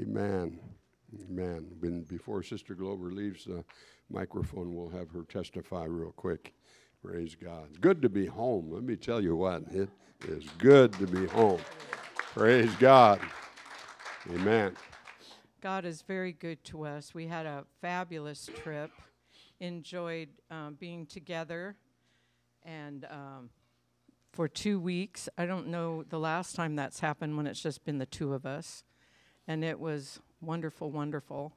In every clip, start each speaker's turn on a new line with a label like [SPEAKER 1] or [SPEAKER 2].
[SPEAKER 1] Amen. Amen. When, before Sister Glover leaves the microphone, we'll have her testify real quick. Praise God. Good to be home. Let me tell you what, it is good to be home. Praise God. Amen.
[SPEAKER 2] God is very good to us. We had a fabulous trip, enjoyed um, being together, and um, for two weeks. I don't know the last time that's happened when it's just been the two of us. And it was wonderful, wonderful.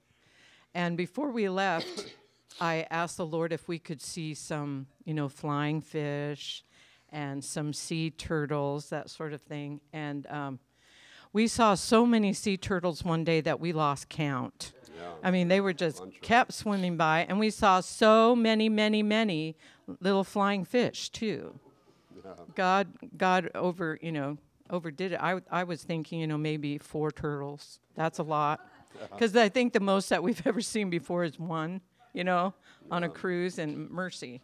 [SPEAKER 2] And before we left, I asked the Lord if we could see some, you know, flying fish and some sea turtles, that sort of thing. And um, we saw so many sea turtles one day that we lost count.
[SPEAKER 1] Yeah.
[SPEAKER 2] I mean, they were just kept swimming by, and we saw so many, many, many little flying fish too. God, God over, you know, overdid it. I, I was thinking, you know, maybe four turtles. That's a lot, because I think the most that we've ever seen before is one, you know, on a cruise. And mercy,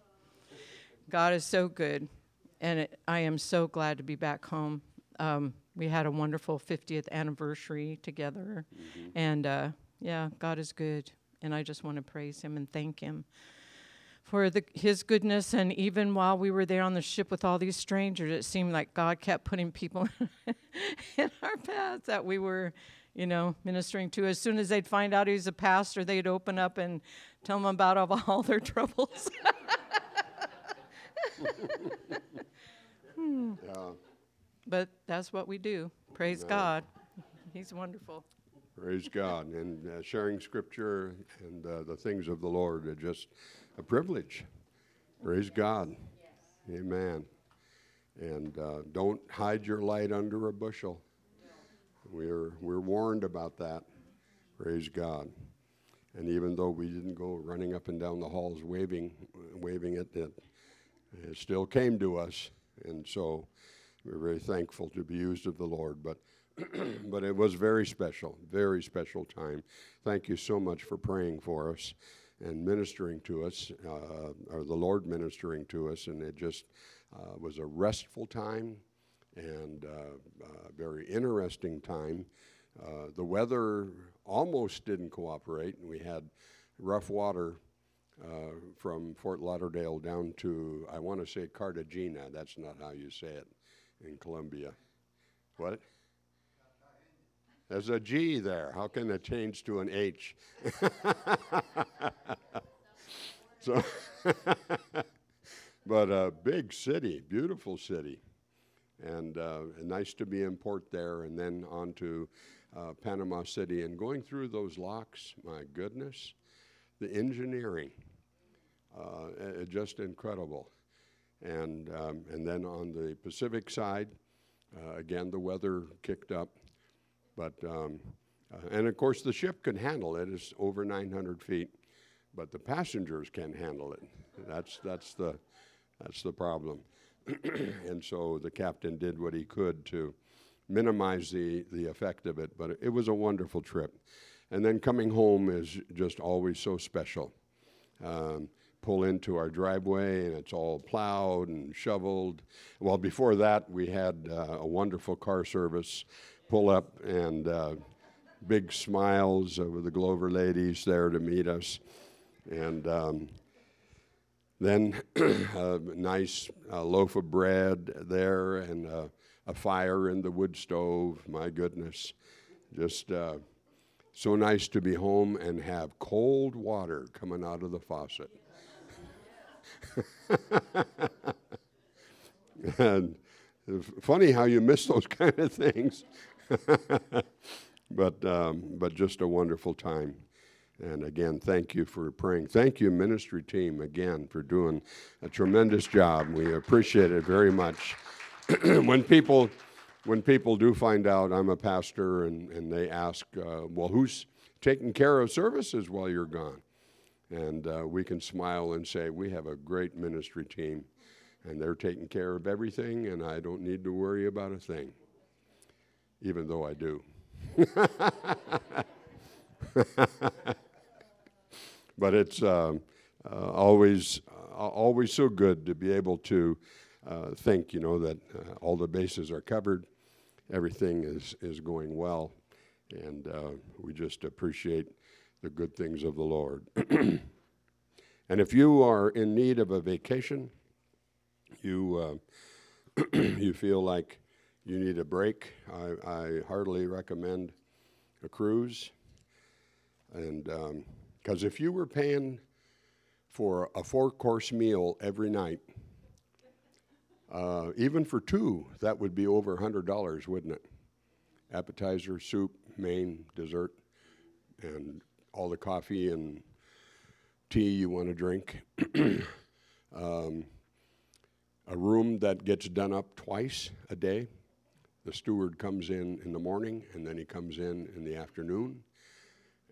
[SPEAKER 2] God is so good, and it, I am so glad to be back home. Um, we had a wonderful 50th anniversary together, and uh, yeah, God is good, and I just want to praise Him and thank Him for the, his goodness. And even while we were there on the ship with all these strangers, it seemed like God kept putting people in our paths that we were, you know, ministering to. As soon as they'd find out he's a pastor, they'd open up and tell him about all, all their troubles.
[SPEAKER 1] Yeah.
[SPEAKER 2] but that's what we do. Praise God. He's wonderful.
[SPEAKER 1] Praise God. And uh, sharing scripture and uh, the things of the Lord are just a privilege. Praise God. Amen. And uh, don't hide your light under a bushel. We're, we're warned about that. Praise God. And even though we didn't go running up and down the halls waving, waving it, it, it still came to us. And so we're very thankful to be used of the Lord. But but it was very special, very special time. Thank you so much for praying for us and ministering to us, uh, or the Lord ministering to us, and it just uh, was a restful time and uh, uh very interesting time. Uh, the weather almost didn't cooperate, and we had rough water uh, from Fort Lauderdale down to, I want to say Cartagena. That's not how you say it in Colombia. What? There's a G there. How can it change to an H? so, but a big city, beautiful city, and uh, nice to be in port there, and then on to uh, Panama City, and going through those locks. My goodness, the engineering, uh, just incredible, and um, and then on the Pacific side, uh, again the weather kicked up but, um, uh, and of course, the ship can handle it. It's over 900 feet, but the passengers can handle it. That's, that's, the, that's the problem. and so the captain did what he could to minimize the, the effect of it, but it was a wonderful trip. And then coming home is just always so special. Um, pull into our driveway and it's all plowed and shoveled. Well, before that, we had uh, a wonderful car service pull up and uh, big smiles over the Glover ladies there to meet us. And um, then a nice uh, loaf of bread there and uh, a fire in the wood stove. My goodness. Just uh, so nice to be home and have cold water coming out of the faucet. and funny how you miss those kind of things. but, um, but just a wonderful time. And again, thank you for praying. Thank you, ministry team, again, for doing a tremendous job. We appreciate it very much. when people when people do find out I'm a pastor and, and they ask, uh, well, who's taking care of services while you're gone? And uh, we can smile and say, we have a great ministry team, and they're taking care of everything, and I don't need to worry about a thing even though I do. but it's uh, uh, always uh, always so good to be able to uh, think, you know, that uh, all the bases are covered, everything is is going well, And uh, we just appreciate the good things of the Lord. and if you are in need of a vacation, you, uh, you feel like you need a break, I, I heartily recommend a cruise. And because um, if you were paying for a four course meal every night, uh, even for two, that would be over $100, wouldn't it? Appetizer, soup, main, dessert, and all the coffee and tea you want to drink. um, a room that gets done up twice a day. The steward comes in in the morning and then he comes in in the afternoon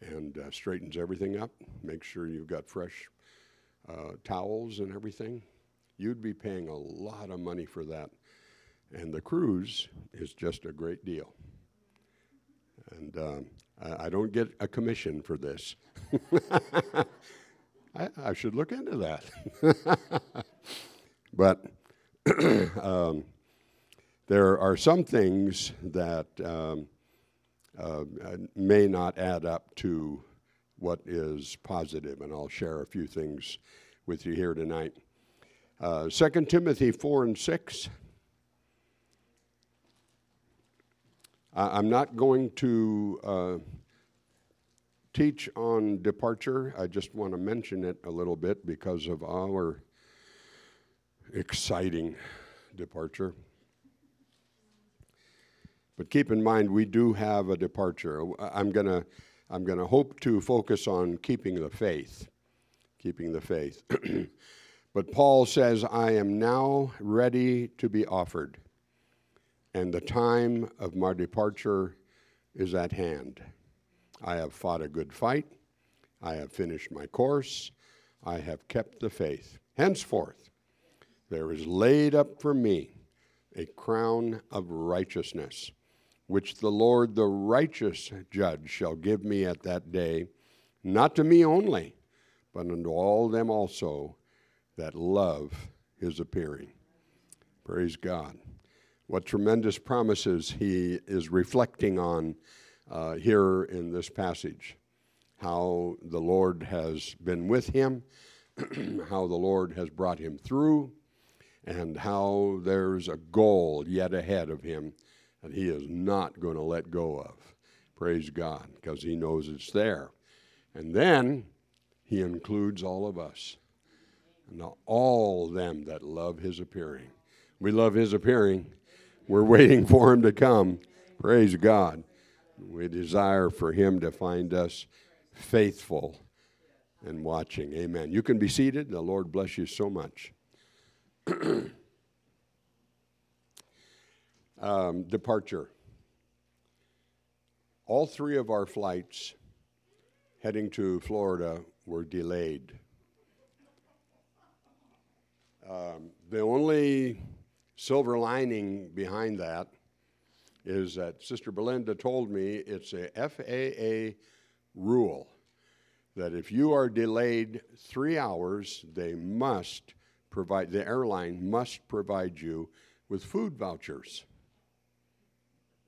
[SPEAKER 1] and uh, straightens everything up, makes sure you've got fresh uh, towels and everything. You'd be paying a lot of money for that. And the cruise is just a great deal. And um, I, I, don't get a commission for this. I, I, should look into that. but um, there are some things that um, uh, may not add up to what is positive, and I'll share a few things with you here tonight. Uh, 2 Timothy 4 and 6. I'm not going to uh, teach on departure. I just want to mention it a little bit because of our exciting departure. But keep in mind, we do have a departure. I'm going to I'm going to hope to focus on keeping the faith. Keeping the faith. but Paul says, I am now ready to be offered, and the time of my departure is at hand. I have fought a good fight. I have finished my course. I have kept the faith. Henceforth, there is laid up for me a crown of righteousness which the Lord, the righteous judge, shall give me at that day, not to me only, but unto all them also that love his appearing. Praise God. What tremendous promises he is reflecting on uh, here in this passage. How the Lord has been with him, how the Lord has brought him through, and how there's a goal yet ahead of him that he is not going to let go of. Praise God, because he knows it's there. And then he includes all of us. And all them that love his appearing. We love his appearing. We're waiting for him to come. Praise God. We desire for him to find us faithful and watching. Amen. You can be seated. The Lord bless you so much. Um, departure. All three of our flights heading to Florida were delayed. Um, the only silver lining behind that is that Sister Belinda told me it's a FAA rule that if you are delayed three hours, they must provide, the airline must provide you with food vouchers.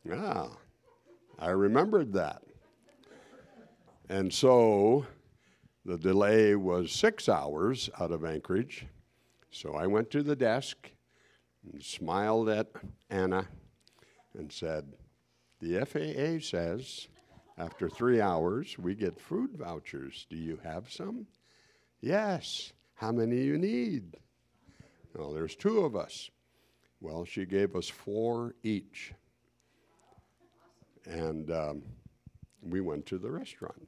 [SPEAKER 1] Ah, I remembered that. And so the delay was six hours out of Anchorage. So I went to the desk and smiled at Anna and said, The FAA says after three hours we get food vouchers. Do you have some? Yes. How many you need? Well, there's two of us. Well, she gave us four each and um, we went to the restaurant.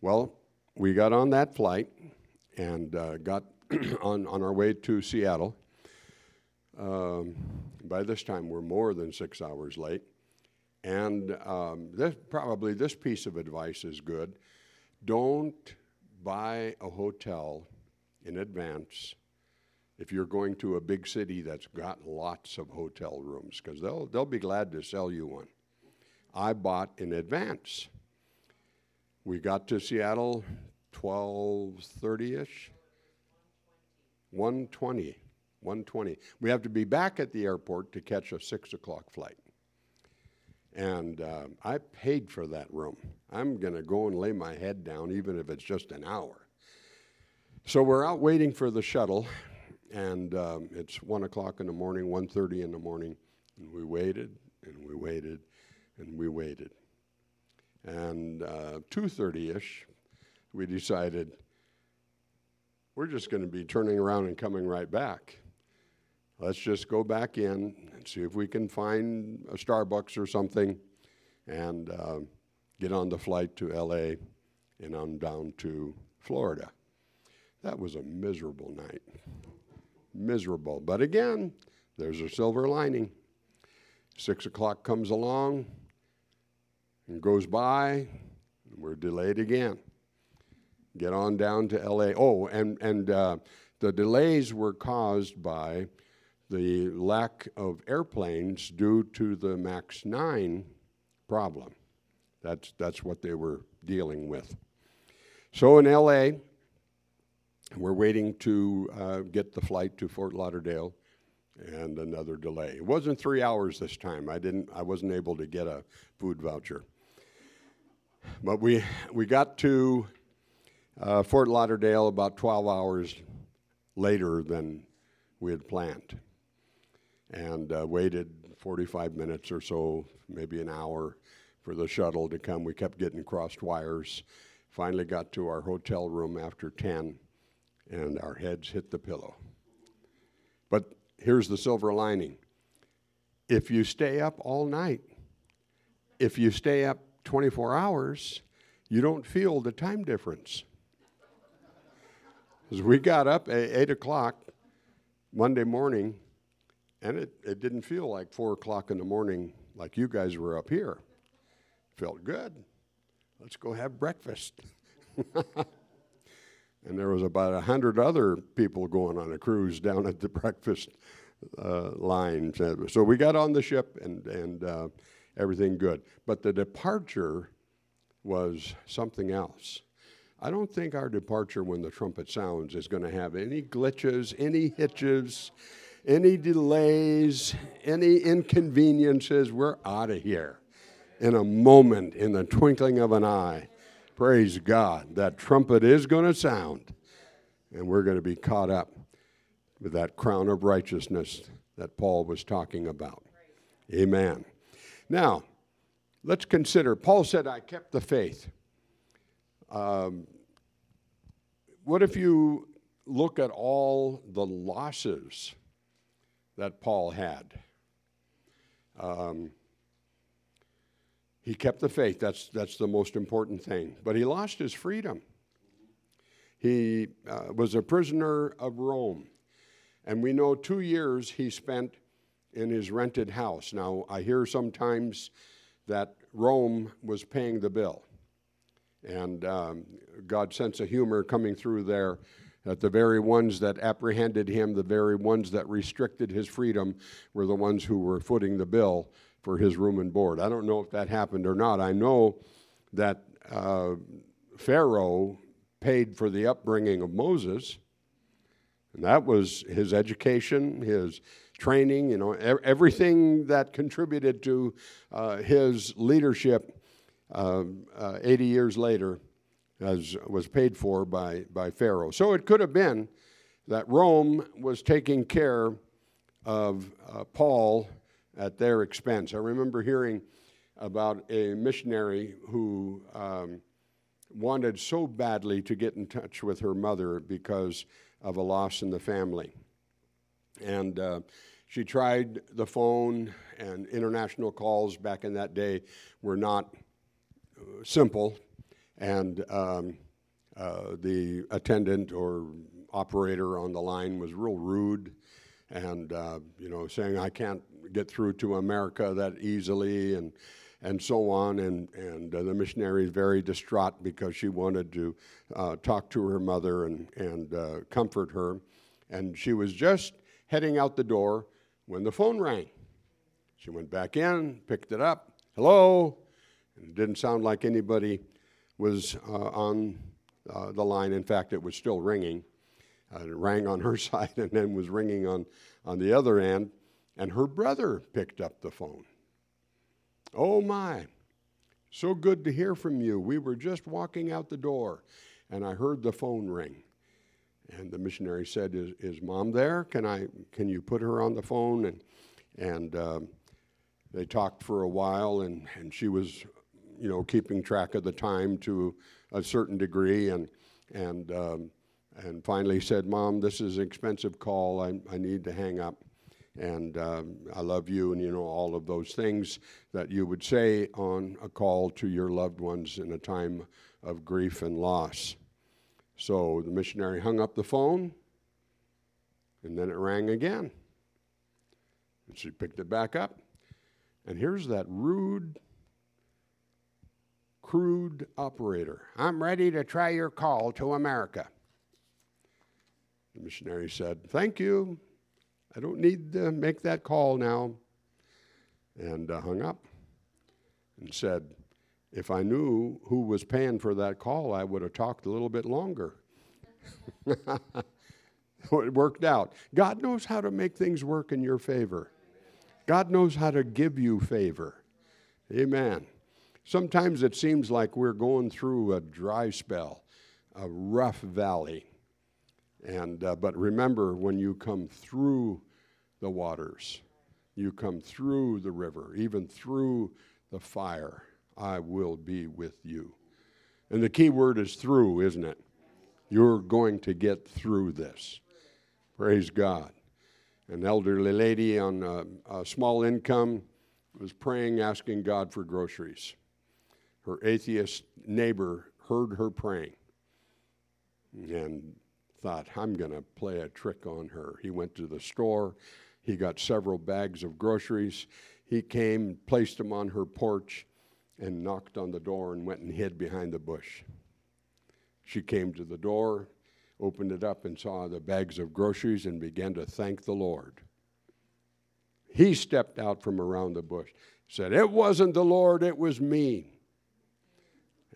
[SPEAKER 1] Well, we got on that flight and uh, got on, on our way to Seattle. Um, by this time, we're more than six hours late. And um, this, probably this piece of advice is good. Don't buy a hotel in advance if you're going to a big city that's got lots of hotel rooms, because they'll, they'll be glad to sell you one. I bought in advance. We got to Seattle 12:30ish. 120. 120. We have to be back at the airport to catch a six o'clock flight. And uh, I paid for that room. I'm going to go and lay my head down, even if it's just an hour. So we're out waiting for the shuttle, and um, it's one o'clock in the morning, 1.30 in the morning, and we waited and we waited and we waited. And uh, 2.30ish, we decided we're just going to be turning around and coming right back. Let's just go back in and see if we can find a Starbucks or something and uh, get on the flight to LA and on down to Florida. That was a miserable night. Miserable. But again, there's a silver lining. Six o'clock comes along and goes by, and we're delayed again. Get on down to LA. Oh, and, and uh, the delays were caused by the lack of airplanes due to the MAX 9 problem. That's, that's what they were dealing with. So in LA, we're waiting to uh, get the flight to Fort Lauderdale and another delay. It wasn't three hours this time. I didn't. I wasn't able to get a food voucher. But we we got to uh, Fort Lauderdale about 12 hours later than we had planned, and uh, waited 45 minutes or so, maybe an hour, for the shuttle to come. We kept getting crossed wires. Finally, got to our hotel room after 10, and our heads hit the pillow. But here's the silver lining if you stay up all night, if you stay up 24 hours, you don't feel the time difference. As we got up at 8 o'clock Monday morning, and it, it didn't feel like 4 o'clock in the morning like you guys were up here. Felt good. Let's go have breakfast. and there was about a hundred other people going on a cruise down at the breakfast uh, line. So we got on the ship and and uh, everything good. But the departure was something else. I don't think our departure when the trumpet sounds is going to have any glitches, any hitches, any delays, any inconveniences. We're out of here in a moment, in the twinkling of an eye. Praise God. That trumpet is going to sound, and we're going to be caught up with that crown of righteousness that Paul was talking about. Amen. Now, let's consider. Paul said, I kept the faith. Um, what if you look at all the losses that Paul had? Um, he kept the faith. That's, that's the most important thing. But he lost his freedom. He uh, was a prisoner of Rome. And we know two years he spent in his rented house. Now, I hear sometimes that Rome was paying the bill. And um, God's sense of humor coming through there that the very ones that apprehended him, the very ones that restricted his freedom, were the ones who were footing the bill for his room and board. I don't know if that happened or not. I know that uh, Pharaoh paid for the upbringing of Moses, and that was his education, his training, you know, everything that contributed to uh, his leadership uh, uh, 80 years later as, was paid for by, by Pharaoh. So it could have been that Rome was taking care of uh, Paul at their expense. I remember hearing about a missionary who um, wanted so badly to get in touch with her mother because of a loss in the family. And uh, she tried the phone, and international calls back in that day were not uh, simple. And um, uh, the attendant or operator on the line was real rude and, uh, you know, saying, I can't get through to America that easily and and so on. And, and uh, the missionary is very distraught because she wanted to uh, talk to her mother and, and uh, comfort her. And she was just heading out the door when the phone rang. She went back in, picked it up. Hello? And it didn't sound like anybody was uh, on uh, the line. In fact, it was still ringing. Uh, it rang on her side and then was ringing on, on the other end and her brother picked up the phone. Oh my, so good to hear from you. We were just walking out the door and I heard the phone ring. And the missionary said, Is, is mom there? Can, I, can you put her on the phone? And, and um, they talked for a while, and, and she was, you know, keeping track of the time to a certain degree. And, and, um, and finally said, Mom, this is an expensive call. I, I need to hang up. And um, I love you, and you know, all of those things that you would say on a call to your loved ones in a time of grief and loss. So the missionary hung up the phone, and then it rang again. And she picked it back up. And here's that rude, crude operator. I'm ready to try your call to America. The missionary said, Thank you. I don't need to make that call now. And uh, hung up and said, if I knew who was paying for that call, I would have talked a little bit longer. it worked out. God knows how to make things work in your favor. God knows how to give you favor. Amen. Sometimes it seems like we're going through a dry spell, a rough valley. And, uh, but remember, when you come through the waters, you come through the river, even through the fire I will be with you. And the key word is through, isn't it? You're going to get through this. Praise God. An elderly lady on a, a small income was praying, asking God for groceries. Her atheist neighbor heard her praying and thought, I'm going to play a trick on her. He went to the store. He got several bags of groceries. He came, placed them on her porch, and knocked on the door and went and hid behind the bush. She came to the door, opened it up, and saw the bags of groceries and began to thank the Lord. He stepped out from around the bush, said, It wasn't the Lord, it was me.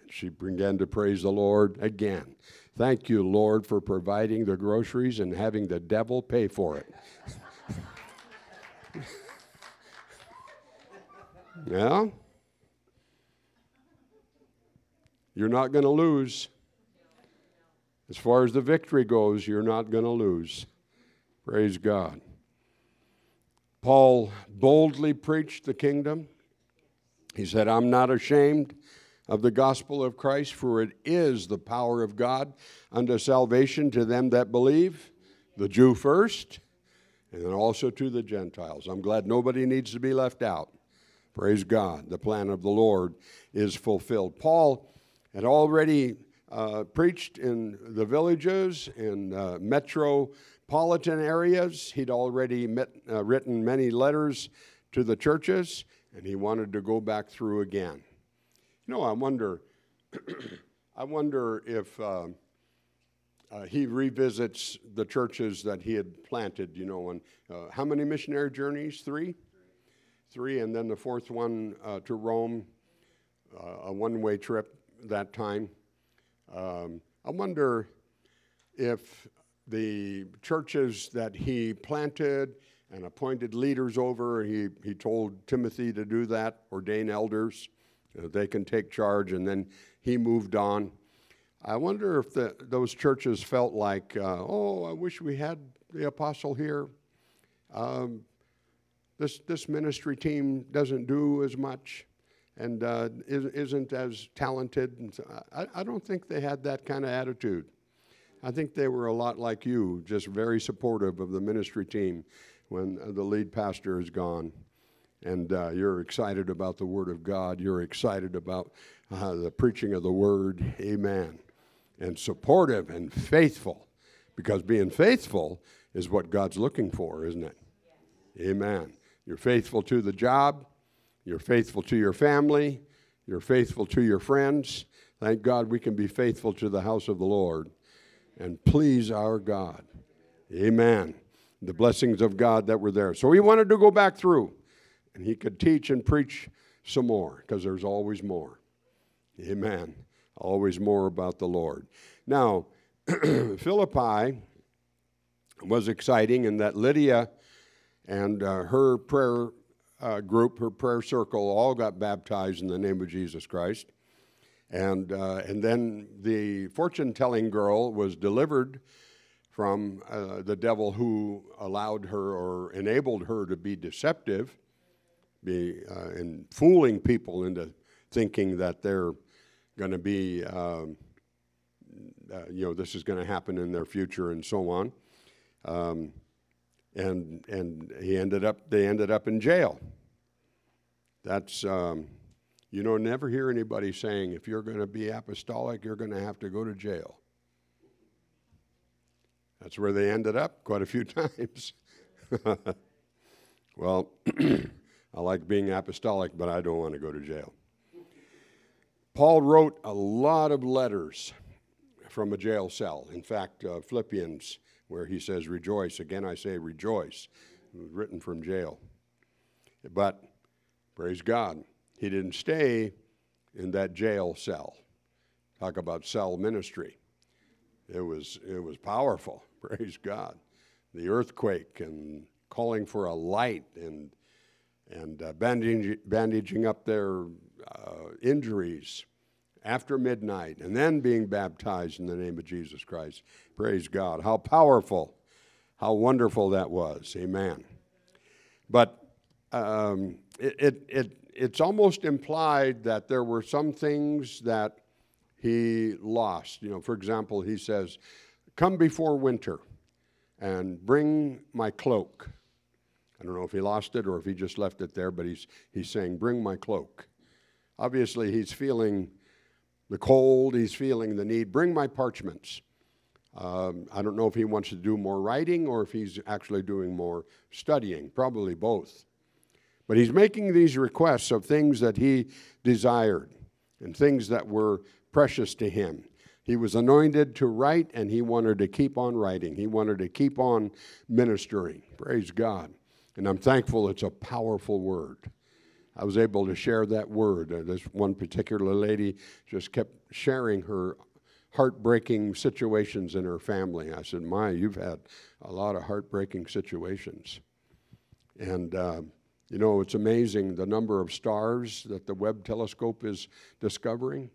[SPEAKER 1] And she began to praise the Lord again. Thank you, Lord, for providing the groceries and having the devil pay for it. yeah? You're not going to lose. As far as the victory goes, you're not going to lose. Praise God. Paul boldly preached the kingdom. He said, I'm not ashamed of the gospel of Christ, for it is the power of God unto salvation to them that believe, the Jew first, and then also to the Gentiles. I'm glad nobody needs to be left out. Praise God. The plan of the Lord is fulfilled. Paul had already uh, preached in the villages, in uh, metropolitan areas. He'd already met, uh, written many letters to the churches, and he wanted to go back through again. You know, I wonder, I wonder if uh, uh, he revisits the churches that he had planted. You know, and uh, how many missionary journeys? Three, three, and then the fourth one to Rome, a one-way trip that time. Um, I wonder if the churches that he planted and appointed leaders over, he, he told Timothy to do that, ordain elders, uh, they can take charge, and then he moved on. I wonder if the, those churches felt like, uh, oh, I wish we had the apostle here. Um, this, this ministry team doesn't do as much and uh, isn't as talented. And so I, I don't think they had that kind of attitude. I think they were a lot like you, just very supportive of the ministry team when the lead pastor is gone. And uh, you're excited about the Word of God. You're excited about uh, the preaching of the Word. Amen. And supportive and faithful. Because being faithful is what God's looking for, isn't it? Amen. You're faithful to the job. You're faithful to your family. You're faithful to your friends. Thank God we can be faithful to the house of the Lord and please our God. Amen. The blessings of God that were there. So we wanted to go back through and he could teach and preach some more because there's always more. Amen. Always more about the Lord. Now, Philippi was exciting in that Lydia and uh, her prayer uh, group, her prayer circle, all got baptized in the name of Jesus Christ. And, uh, and then the fortune telling girl was delivered from uh, the devil who allowed her or enabled her to be deceptive, be uh, and fooling people into thinking that they're going to be, um, uh, you know, this is going to happen in their future and so on. Um, and and he ended up, they ended up in jail. That's, um, you know, never hear anybody saying if you're going to be apostolic, you're going to have to go to jail. That's where they ended up quite a few times. well, I like being apostolic, but I don't want to go to jail. Paul wrote a lot of letters from a jail cell. In fact, uh, Philippians, where he says, Rejoice, again I say rejoice, It was written from jail. But praise God, he didn't stay in that jail cell. Talk about cell ministry. It was, it was powerful. Praise God. The earthquake and calling for a light and, and uh, bandaging, bandaging up their uh, injuries after midnight and then being baptized in the name of Jesus Christ. Praise God. How powerful, how wonderful that was. Amen. But um, it, it, it, it's almost implied that there were some things that he lost. You know, for example, he says, Come before winter and bring my cloak. I don't know if he lost it or if he just left it there, but he's, he's saying, Bring my cloak. Obviously, he's feeling the cold, he's feeling the need. Bring my parchments. Um, I don't know if he wants to do more writing or if he's actually doing more studying, probably both. But he's making these requests of things that he desired and things that were precious to him. He was anointed to write, and he wanted to keep on writing. He wanted to keep on ministering. Praise God. And I'm thankful it's a powerful word. I was able to share that word. Uh, this one particular lady just kept sharing her heartbreaking situations in her family. I said, My, you've had a lot of heartbreaking situations. And, uh, you know, it's amazing the number of stars that the Webb telescope is discovering.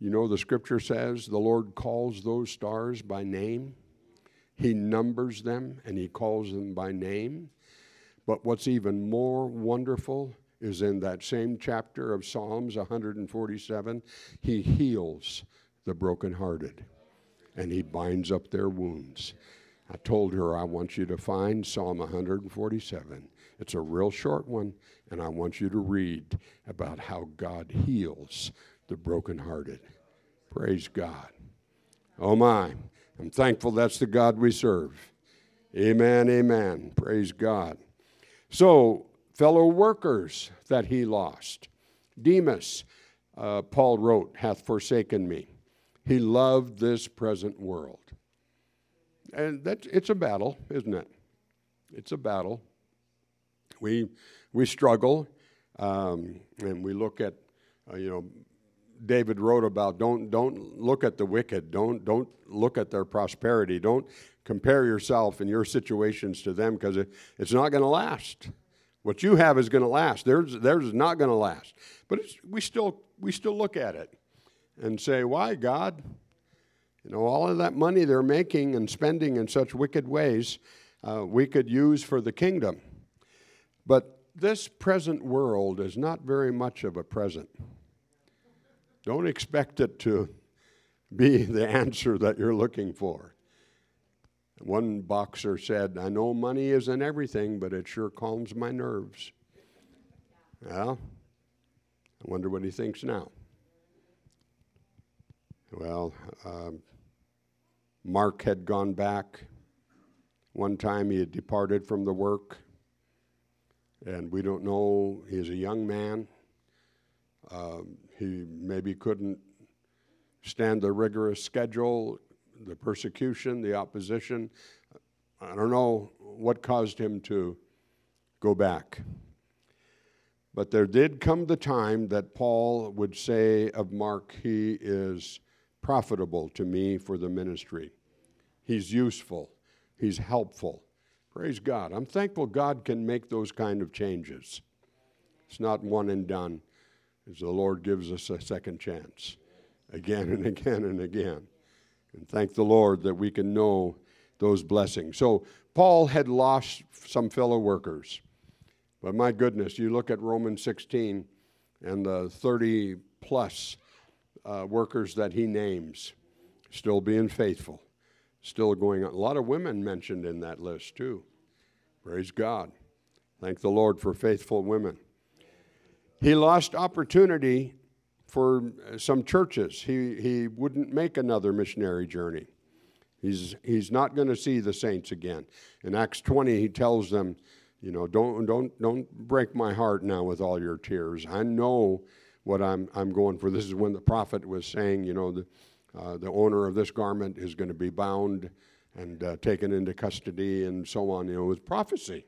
[SPEAKER 1] You know, the scripture says the Lord calls those stars by name. He numbers them and he calls them by name. But what's even more wonderful is in that same chapter of Psalms 147, he heals the brokenhearted and he binds up their wounds. I told her, I want you to find Psalm 147. It's a real short one, and I want you to read about how God heals the brokenhearted. Praise God. Oh my. I'm thankful that's the God we serve. Amen, amen. Praise God. So, fellow workers that he lost. Demas, uh, Paul wrote, hath forsaken me. He loved this present world. And that's, it's a battle, isn't it? It's a battle. We, we struggle, um, and we look at, uh, you know, David wrote about don't, don't look at the wicked, don't, don't look at their prosperity, don't compare yourself and your situations to them because it, it's not going to last. What you have is going to last. Theirs, theirs is not going to last. But we, still, we still look at it and say, why, God? You know, all of that money they're making and spending in such wicked ways, uh, we could use for the kingdom. But this present world is not very much of a present. Don't expect it to be the answer that you're looking for. One boxer said, I know money isn't everything, but it sure calms my nerves. Well, I wonder what he thinks now. Well, um, Mark had gone back. One time he had departed from the work, and we don't know, he's a young man. Um, he maybe couldn't stand the rigorous schedule, the persecution, the opposition. I don't know what caused him to go back. But there did come the time that Paul would say of Mark, he is profitable to me for the ministry. He's useful, he's helpful. Praise God. I'm thankful God can make those kind of changes. It's not one and done. As the Lord gives us a second chance again and again and again. And thank the Lord that we can know those blessings. So, Paul had lost some fellow workers. But my goodness, you look at Romans 16 and the 30 plus uh, workers that he names, still being faithful, still going on. A lot of women mentioned in that list, too. Praise God. Thank the Lord for faithful women. He lost opportunity for some churches. He, he wouldn't make another missionary journey. He's, he's not going to see the saints again. In Acts 20, he tells them, you know, don't, don't, don't break my heart now with all your tears. I know what I'm, I'm going for. This is when the prophet was saying, you know, the, uh, the owner of this garment is going to be bound and uh, taken into custody and so on. You know, it was prophecy.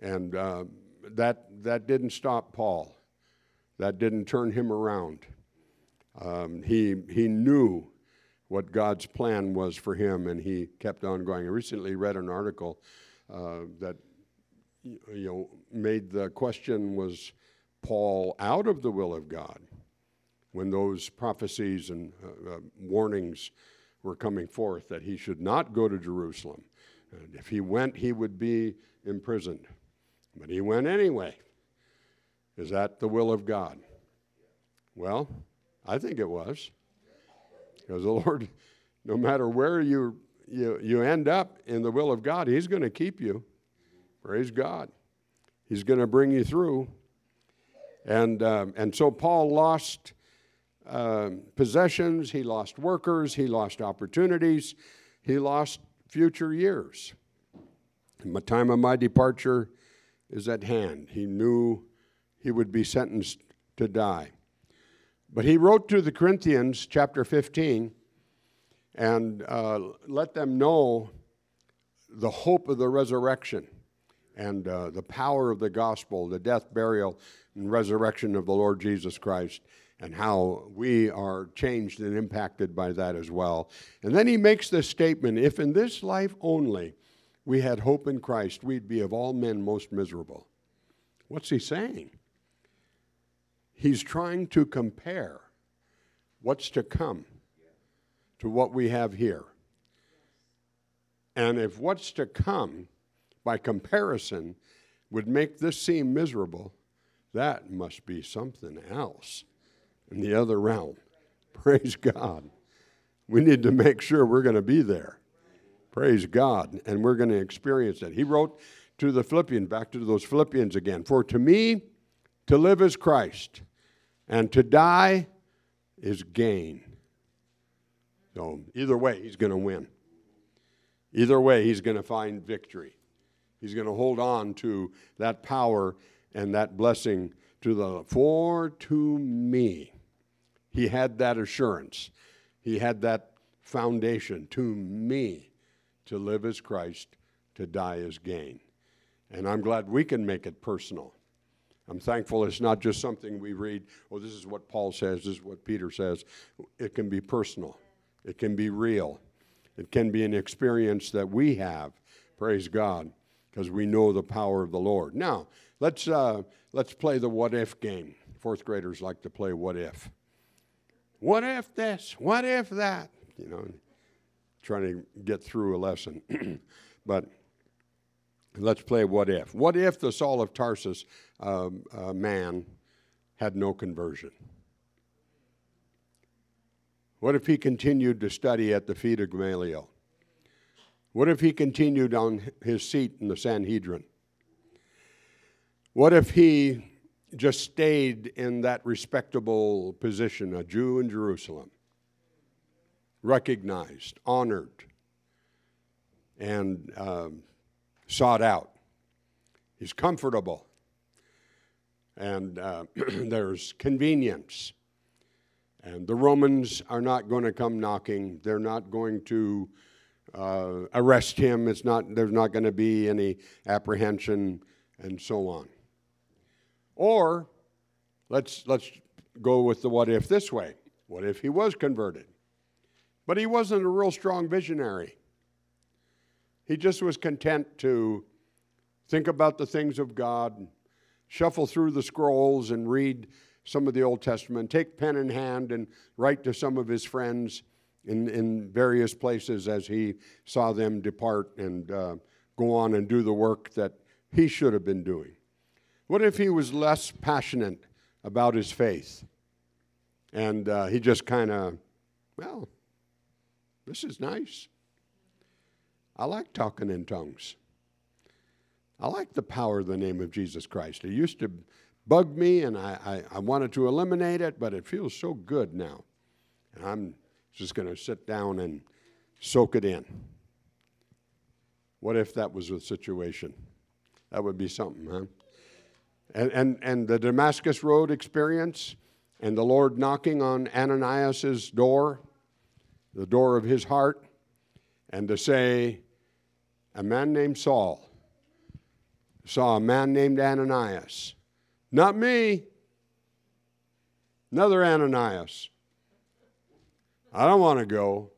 [SPEAKER 1] And uh, that, that didn't stop Paul. That didn't turn him around. Um, he, he knew what God's plan was for him, and he kept on going. I recently read an article uh, that you know made the question was Paul out of the will of God when those prophecies and uh, uh, warnings were coming forth that he should not go to Jerusalem. And if he went, he would be imprisoned. But he went anyway. Is that the will of God? Well, I think it was. Because the Lord, no matter where you, you, you end up in the will of God, He's going to keep you. Praise God. He's going to bring you through. And, um, and so Paul lost uh, possessions, he lost workers, he lost opportunities, he lost future years. The time of my departure is at hand. He knew he would be sentenced to die. But he wrote to the Corinthians, chapter 15, and uh, let them know the hope of the resurrection and uh, the power of the gospel, the death, burial, and resurrection of the Lord Jesus Christ, and how we are changed and impacted by that as well. And then he makes this statement if in this life only we had hope in Christ, we'd be of all men most miserable. What's he saying? He's trying to compare what's to come to what we have here. And if what's to come, by comparison, would make this seem miserable, that must be something else in the other realm. Praise God. We need to make sure we're going to be there. Praise God. And we're going to experience that. He wrote to the Philippians, back to those Philippians again For to me, to live is Christ and to die is gain. So, either way, he's going to win. Either way, he's going to find victory. He's going to hold on to that power and that blessing to the for to me. He had that assurance. He had that foundation to me to live as Christ, to die as gain. And I'm glad we can make it personal. I'm thankful it's not just something we read, oh, this is what Paul says, this is what Peter says. It can be personal, it can be real, it can be an experience that we have, praise God, because we know the power of the Lord. Now, let's, uh, let's play the what if game. Fourth graders like to play what if. What if this? What if that? You know, trying to get through a lesson. but let's play what if. What if the Saul of Tarsus uh, uh, man had no conversion? What if he continued to study at the feet of Gamaliel? What if he continued on his seat in the Sanhedrin? What if he just stayed in that respectable position, a Jew in Jerusalem, recognized, honored, and um, sought out? He's comfortable and uh, there's convenience. And the Romans are not going to come knocking. They're not going to uh, arrest him. It's not, there's not going to be any apprehension and so on. Or let's, let's go with the what if this way. What if he was converted? But he wasn't a real strong visionary. He just was content to think about the things of God shuffle through the scrolls and read some of the Old Testament, take pen in hand and write to some of his friends in, in various places as he saw them depart and uh, go on and do the work that he should have been doing? What if he was less passionate about his faith? And uh, he just kind of, well, this is nice. I like talking in tongues. I like the power of the name of Jesus Christ. It used to bug me and I, I, I wanted to eliminate it, but it feels so good now. And I'm just going to sit down and soak it in. What if that was the situation? That would be something, huh? And, and, and the Damascus Road experience and the Lord knocking on Ananias's door, the door of his heart, and to say, a man named Saul saw a man named Ananias. Not me, another Ananias. I don't want to go.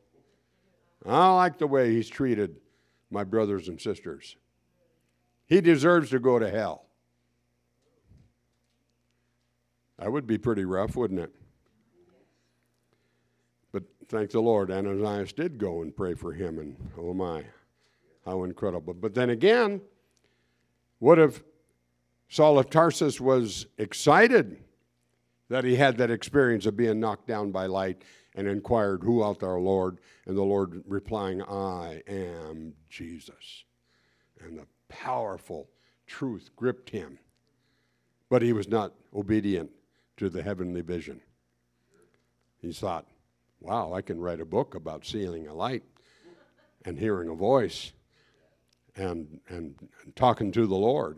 [SPEAKER 1] I don't like the way he's treated my brothers and sisters. He deserves to go to hell. That would be pretty rough, wouldn't it? Thank the Lord, Ananias did go and pray for him, and oh my, how incredible. But then again, what if Saul of Tarsus was excited that he had that experience of being knocked down by light and inquired, Who art thou, Lord? And the Lord replying, I am Jesus. And the powerful truth gripped him. But he was not obedient to the heavenly vision. He thought, wow, I can write a book about seeing a light and hearing a voice and, and, and talking to the Lord.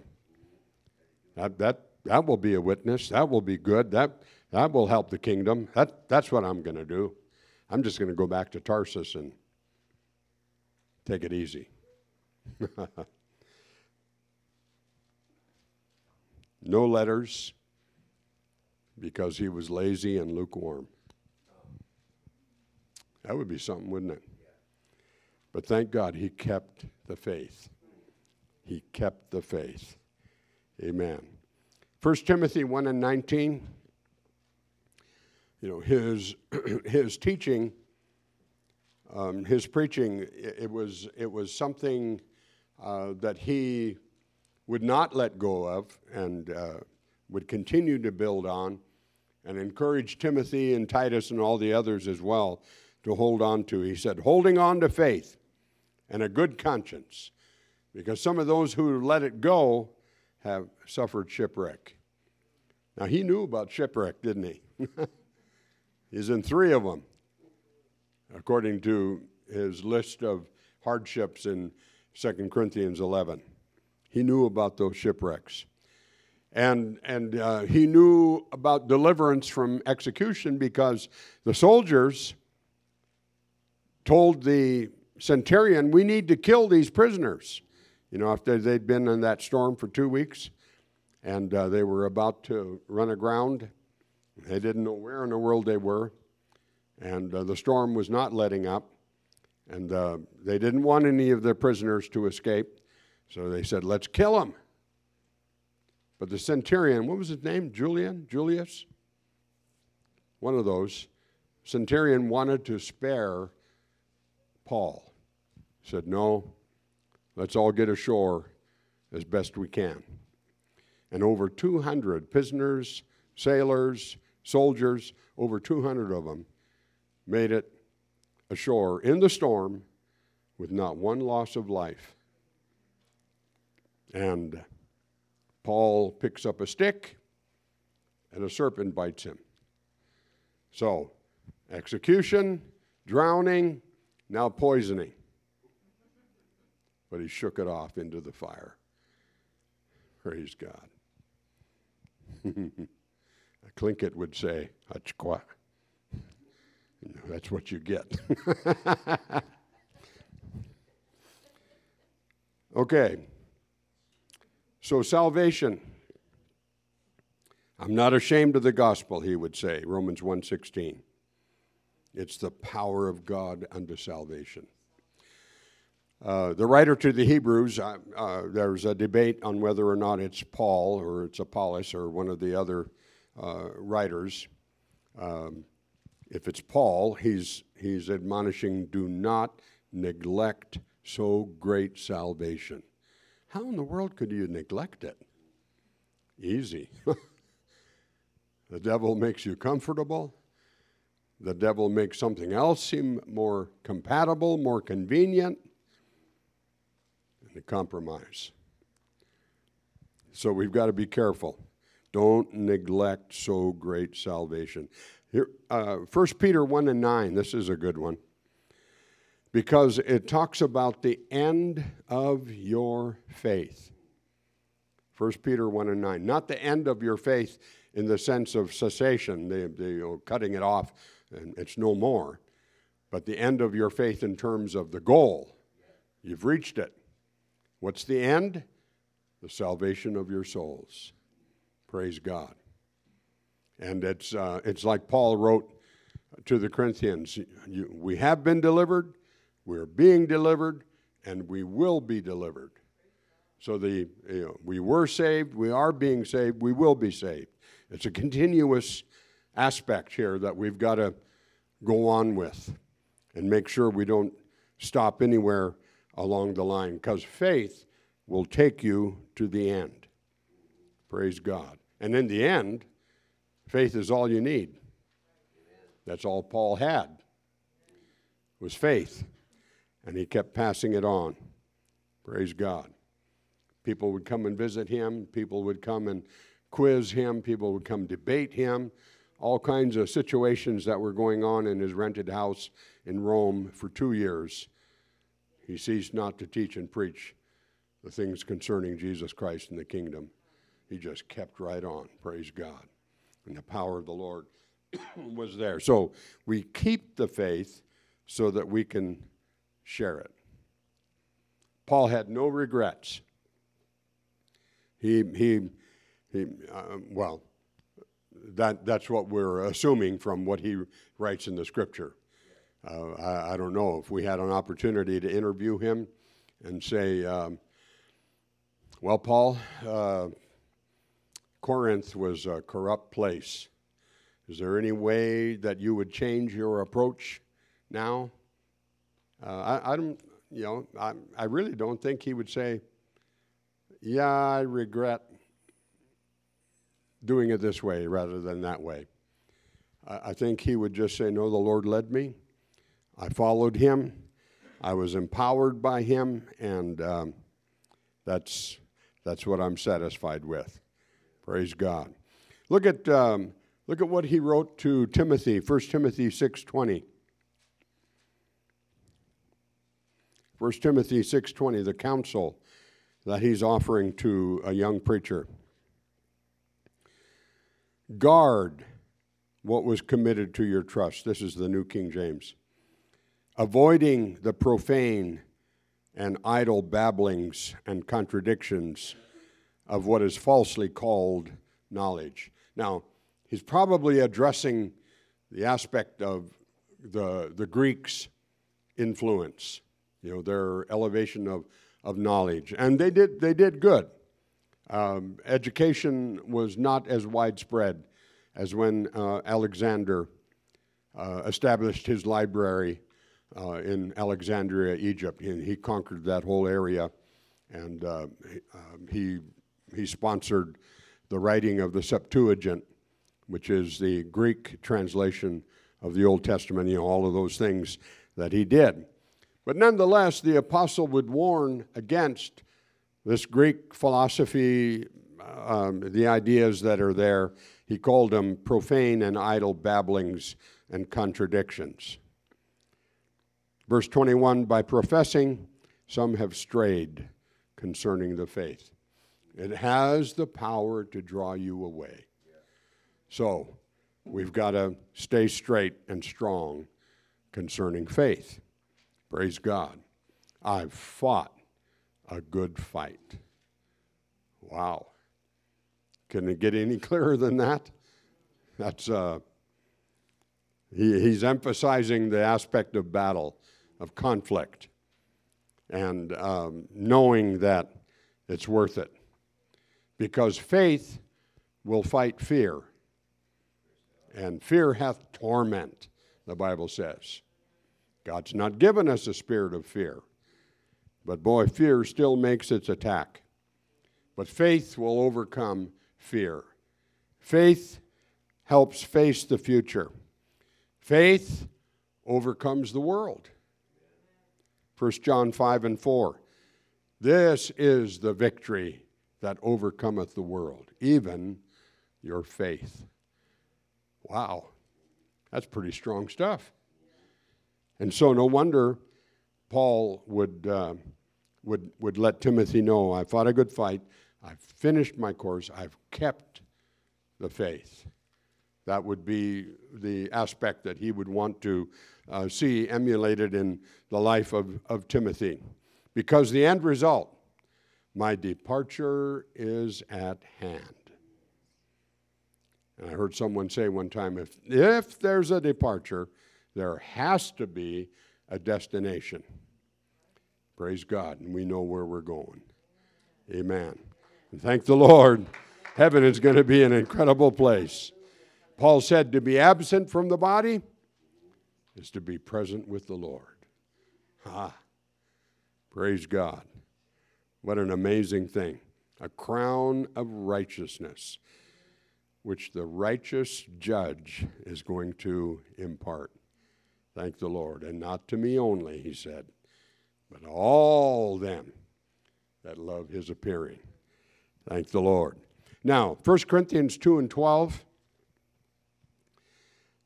[SPEAKER 1] That, that, that will be a witness. That will be good. That, that will help the kingdom. That, that's what I'm going to do. I'm just going to go back to Tarsus and take it easy. no letters because he was lazy and lukewarm. That would be something, wouldn't it? But thank God he kept the faith. He kept the faith. Amen. 1 Timothy 1 and 19, you know, his, his teaching, um, his preaching, it, was, it was something uh, that he would not let go of and uh, would continue to build on and encourage Timothy and Titus and all the others as well to hold on to. He said, holding on to faith and a good conscience, because some of those who let it go have suffered shipwreck. Now, he knew about shipwreck, didn't he? He's in three of them, according to his list of hardships in 2 Corinthians 11. He knew about those shipwrecks. And, and uh, he knew about deliverance from execution because the soldiers told the centurion, We need to kill these prisoners. You know, after they'd been in that storm for two weeks and uh, they were about to run aground, they didn't know where in the world they were, and uh, the storm was not letting up, and uh, they didn't want any of their prisoners to escape, so they said, Let's kill them. But the centurion, what was his name? Julian? Julius? One of those. Centurion wanted to spare Paul. Said, No, let's all get ashore as best we can. And over 200 prisoners, sailors, soldiers, over 200 of them made it ashore in the storm with not one loss of life. And Paul picks up a stick and a serpent bites him. So, execution, drowning, now poisoning. But he shook it off into the fire. Praise God. Tlingit would say, Hachqua. That's what you get. okay. So salvation. I'm not ashamed of the gospel, he would say, Romans 1:16. It's the power of God unto salvation. Uh, the writer to the Hebrews, uh, uh, there's a debate on whether or not it's Paul or it's Apollos or one of the other uh, writers. Um, if it's Paul, he's, he's admonishing do not neglect so great salvation. How in the world could you neglect it? Easy. the devil makes you comfortable. The devil makes something else seem more compatible, more convenient, and a compromise. So we've got to be careful. Don't neglect so great salvation. Here, uh, 1 Peter 1 and 9, this is a good one because it talks about the end of your faith. 1 Peter 1 and 9. Not the end of your faith in the sense of cessation, the, the you know, cutting it off and it's no more, but the end of your faith in terms of the goal. You've reached it. What's the end? The salvation of your souls. Praise God. And it's, uh, it's like Paul wrote to the Corinthians you, We have been delivered, we're being delivered, and we will be delivered. So the, you know, we were saved, we are being saved, we will be saved. It's a continuous aspect here that we've got to go on with and make sure we don't stop anywhere along the line because faith will take you to the end. Praise God. And in the end, Faith is all you need. That's all Paul had was faith. And he kept passing it on. Praise God. People would come and visit him, people would come and quiz him, people would come debate him. All kinds of situations that were going on in his rented house in Rome for two years. He ceased not to teach and preach the things concerning Jesus Christ and the kingdom. He just kept right on. Praise God and the power of the Lord was there. So we keep the faith so that we can share it. Paul had no regrets. He, he, he uh, well, that, that's what we're assuming from what he writes in the scripture. Uh, I, I, don't know if we had an opportunity to interview him and say, um, well, Paul, uh, Corinth was a corrupt place. Is there any way that you would change your approach now? Uh, I, I, don't, you know, I, I really don't think he would say, yeah, I regret doing it this way rather than that way. I, I think he would just say, no, the Lord led me. I followed him. I was empowered by him, and um, that's, that's what I'm satisfied with. Praise God. Look at, um, look at what he wrote to Timothy, 1 Timothy 6.20. 1 Timothy 6.20, the counsel that he's offering to a young preacher. Guard what was committed to your trust. This is the New King James. Avoiding the profane and idle babblings and contradictions of what is falsely called knowledge. Now, he's probably addressing the aspect of the, the Greeks' influence, you know, their elevation of, of knowledge. And they did, they did good. Um, education was not as widespread as when uh, Alexander uh, established his library uh, in Alexandria, Egypt. And he conquered that whole area, and uh, he um, he sponsored the writing of the Septuagint, which is the Greek translation of the Old Testament, you know, all of those things that he did. But nonetheless, the apostle would warn against this Greek philosophy, um, the ideas that are there. He called them profane and idle babblings and contradictions. Verse 21 By professing, some have strayed concerning the faith. It has the power to draw you away. So we've got to stay straight and strong concerning faith. Praise God. I've fought a good fight. Wow. Can it get any clearer than that? That's uh, he, he's emphasizing the aspect of battle, of conflict. and um, knowing that it's worth it. Because faith will fight fear, and fear hath torment, the Bible says. God's not given us a spirit of fear, but boy, fear still makes its attack. But faith will overcome fear. Faith helps face the future. Faith overcomes the world. 1 John 5 and 4. This is the victory that overcometh the world, even your faith. Wow, that's pretty strong stuff. And so, no wonder Paul would, uh, would, would let Timothy know I fought a good fight, I've finished my course, I've kept the faith. That would be the aspect that he would want to uh, see emulated in the life of, of Timothy. Because the end result, my departure is at hand. And I heard someone say one time if, if there's a departure, there has to be a destination. Praise God. And we know where we're going. Amen. And thank the Lord. Heaven is going to be an incredible place. Paul said to be absent from the body is to be present with the Lord. Ah, praise God. What an amazing thing. A crown of righteousness, which the righteous judge is going to impart. Thank the Lord. And not to me only, he said, but all them that love his appearing. Thank the Lord. Now, 1 Corinthians 2 and 12.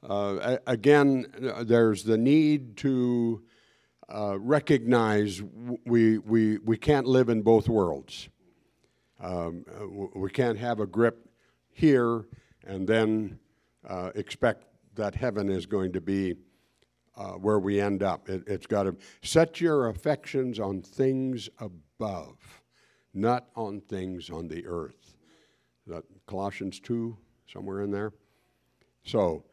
[SPEAKER 1] Uh, again, there's the need to uh, recognize we, we, we can't live in both worlds. Um, we can't have a grip here and then uh, expect that heaven is going to be uh, where we end up. It, it's got to set your affections on things above, not on things on the earth. That Colossians 2, somewhere in there. So,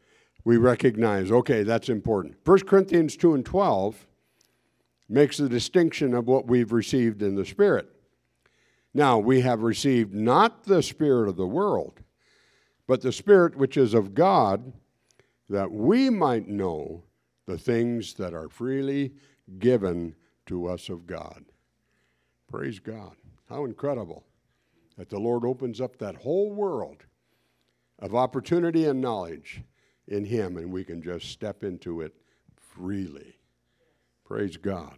[SPEAKER 1] we recognize, okay, that's important. 1 Corinthians 2 and 12 makes the distinction of what we've received in the Spirit. Now, we have received not the Spirit of the world, but the Spirit which is of God, that we might know the things that are freely given to us of God. Praise God. How incredible that the Lord opens up that whole world of opportunity and knowledge in Him, and we can just step into it freely. Praise God.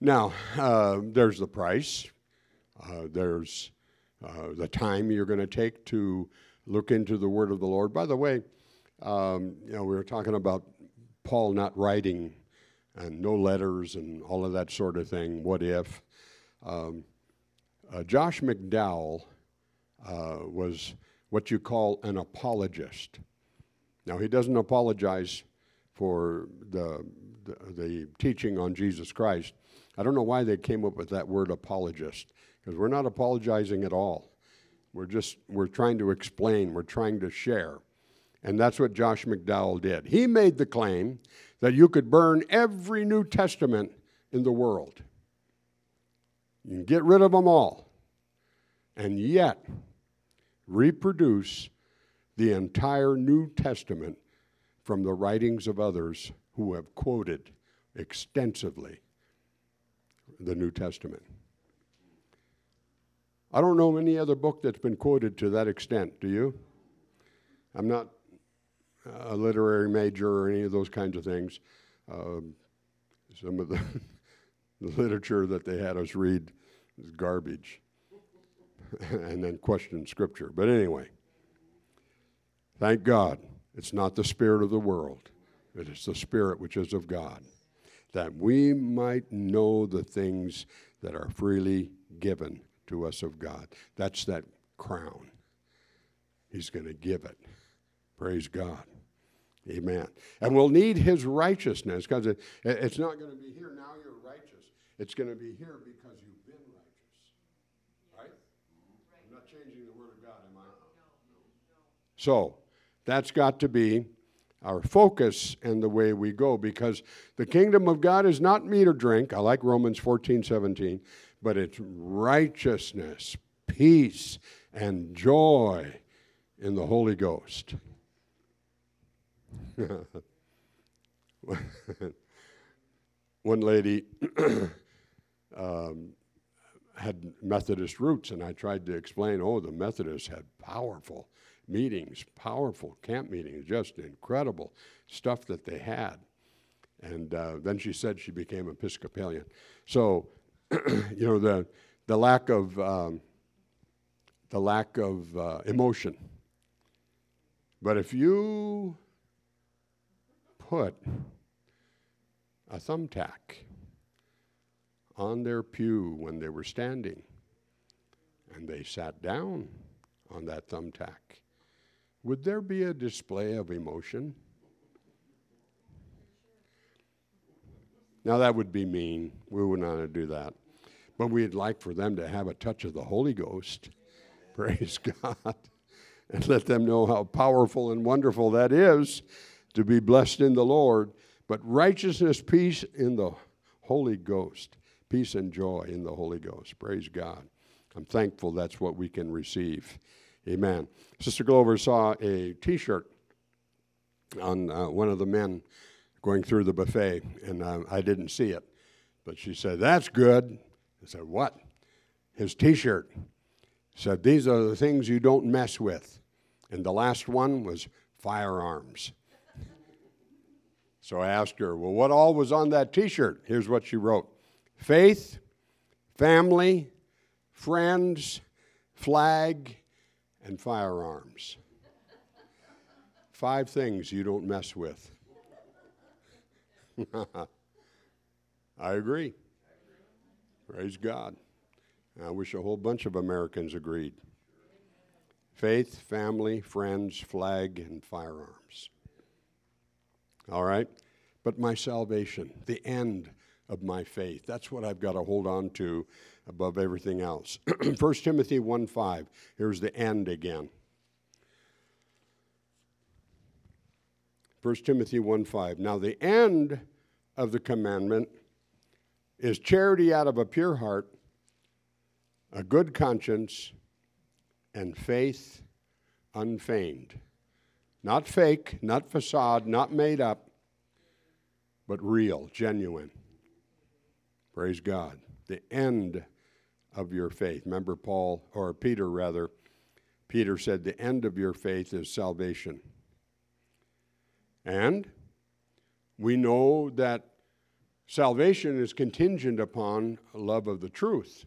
[SPEAKER 1] Now, uh, there's the price. Uh, there's uh, the time you're going to take to look into the Word of the Lord. By the way, um, you know, we were talking about Paul not writing and no letters and all of that sort of thing. What if? Um, uh, Josh McDowell uh, was what you call an apologist. Now, he doesn't apologize for the, the, the, teaching on Jesus Christ. I don't know why they came up with that word apologist, because we're not apologizing at all. We're just, we're trying to explain, we're trying to share. And that's what Josh McDowell did. He made the claim that you could burn every New Testament in the world. You can get rid of them all, and yet reproduce the entire New Testament from the writings of others who have quoted extensively the New Testament. I don't know any other book that's been quoted to that extent. Do you? I'm not a literary major or any of those kinds of things. Uh, some of the, the literature that they had us read is garbage and then question scripture. But anyway, Thank God it's not the spirit of the world, but it is the spirit which is of God, that we might know the things that are freely given to us of God. That's that crown. He's going to give it. Praise God. Amen. And we'll need his righteousness because it, it's not going to be here now you're righteous. It's going to be here because you've been righteous. Right? I'm not changing the word of God, am I? So, that's got to be our focus and the way we go because the kingdom of God is not meat or drink. I like Romans 14, 17, but it's righteousness, peace, and joy in the Holy Ghost. One lady um, had Methodist roots, and I tried to explain oh, the Methodists had powerful meetings, powerful camp meetings, just incredible stuff that they had. And uh, then she said she became Episcopalian. So, you know, the, the lack of, um, the lack of uh, emotion. But if you put a thumbtack on their pew when they were standing, and they sat down on that thumbtack, would there be a display of emotion? Now, that would be mean. We wouldn't do that. But we'd like for them to have a touch of the Holy Ghost. Praise God. And let them know how powerful and wonderful that is to be blessed in the Lord. But righteousness, peace in the Holy Ghost, peace and joy in the Holy Ghost. Praise God. I'm thankful that's what we can receive. Amen. Sister Glover saw a t shirt on uh, one of the men going through the buffet, and uh, I didn't see it. But she said, That's good. I said, What? His t shirt said, These are the things you don't mess with. And the last one was firearms. So I asked her, Well, what all was on that t shirt? Here's what she wrote faith, family, friends, flag, and firearms. Five things you don't mess with. I agree. Praise God. I wish a whole bunch of Americans agreed. Faith, family, friends, flag, and firearms. All right? But my salvation, the end of my faith, that's what I've got to hold on to above everything else. 1 Timothy 1 5. Here's the end again. 1 Timothy 1 5. Now, the end of the commandment is charity out of a pure heart, a good conscience, and faith unfeigned. Not fake, not facade, not made up, but real, genuine. Praise God. The end of your faith. Remember, Paul, or Peter rather, Peter said, The end of your faith is salvation. And we know that salvation is contingent upon love of the truth.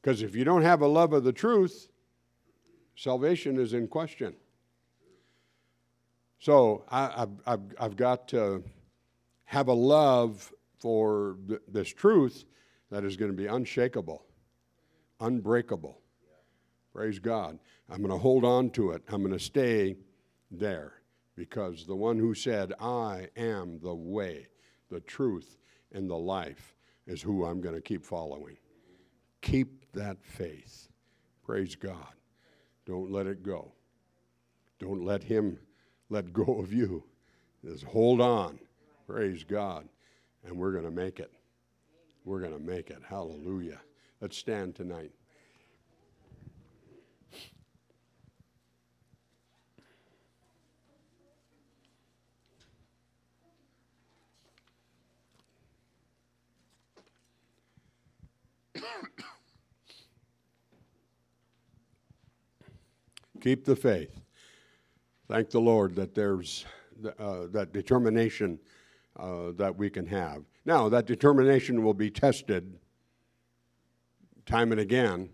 [SPEAKER 1] Because if you don't have a love of the truth, salvation is in question. So I, have I've got to have a love for th- this truth that is going to be unshakable, unbreakable. Praise God. I'm going to hold on to it. I'm going to stay there because the one who said, I am the way, the truth, and the life is who I'm going to keep following. Keep that faith. Praise God. Don't let it go. Don't let Him let go of you. Just hold on. Praise God. And we're going to make it. We're going to make it. Hallelujah. Let's stand tonight. Keep the faith. Thank the Lord that there's uh, that determination uh, that we can have. Now, that determination will be tested time and again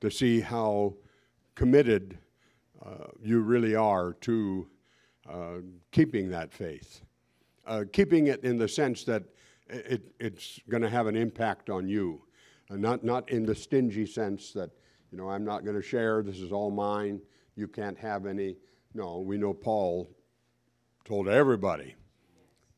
[SPEAKER 1] to see how committed uh, you really are to uh, keeping that faith. Uh, keeping it in the sense that it, it's going to have an impact on you, uh, not, not in the stingy sense that, you know, I'm not going to share, this is all mine, you can't have any. No, we know Paul told everybody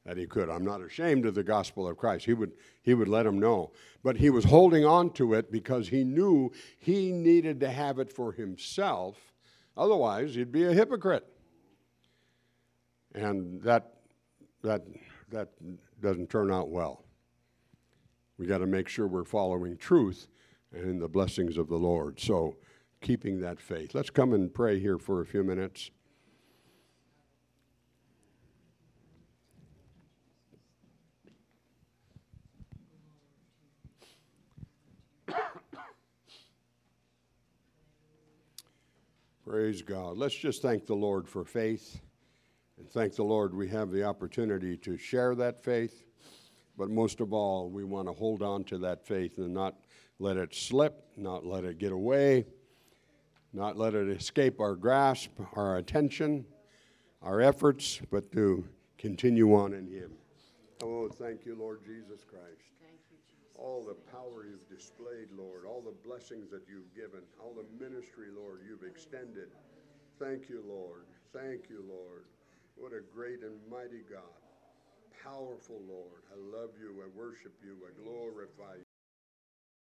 [SPEAKER 1] that he could. I'm not ashamed of the gospel of Christ. He would, he would let them know. But he was holding on to it because he knew he needed to have it for himself. Otherwise, he'd be a hypocrite. and that, that, that doesn't turn out well. We got to make sure we're following truth and the blessings of the Lord. So, keeping that faith. Let's come and pray here for a few minutes. Praise God. Let's just thank the Lord for faith and thank the Lord we have the opportunity to share that faith. But most of all, we want to hold on to that faith and not let it slip, not let it get away, not let it escape our grasp, our attention, our efforts, but to continue on in Him. Oh, thank you, Lord Jesus Christ. All the power you've displayed, Lord, all the blessings that you've given, all the ministry, Lord, you've extended. Thank you, Lord. Thank you, Lord. What a great and mighty God. Powerful, Lord. I love you. I worship you. I glorify you.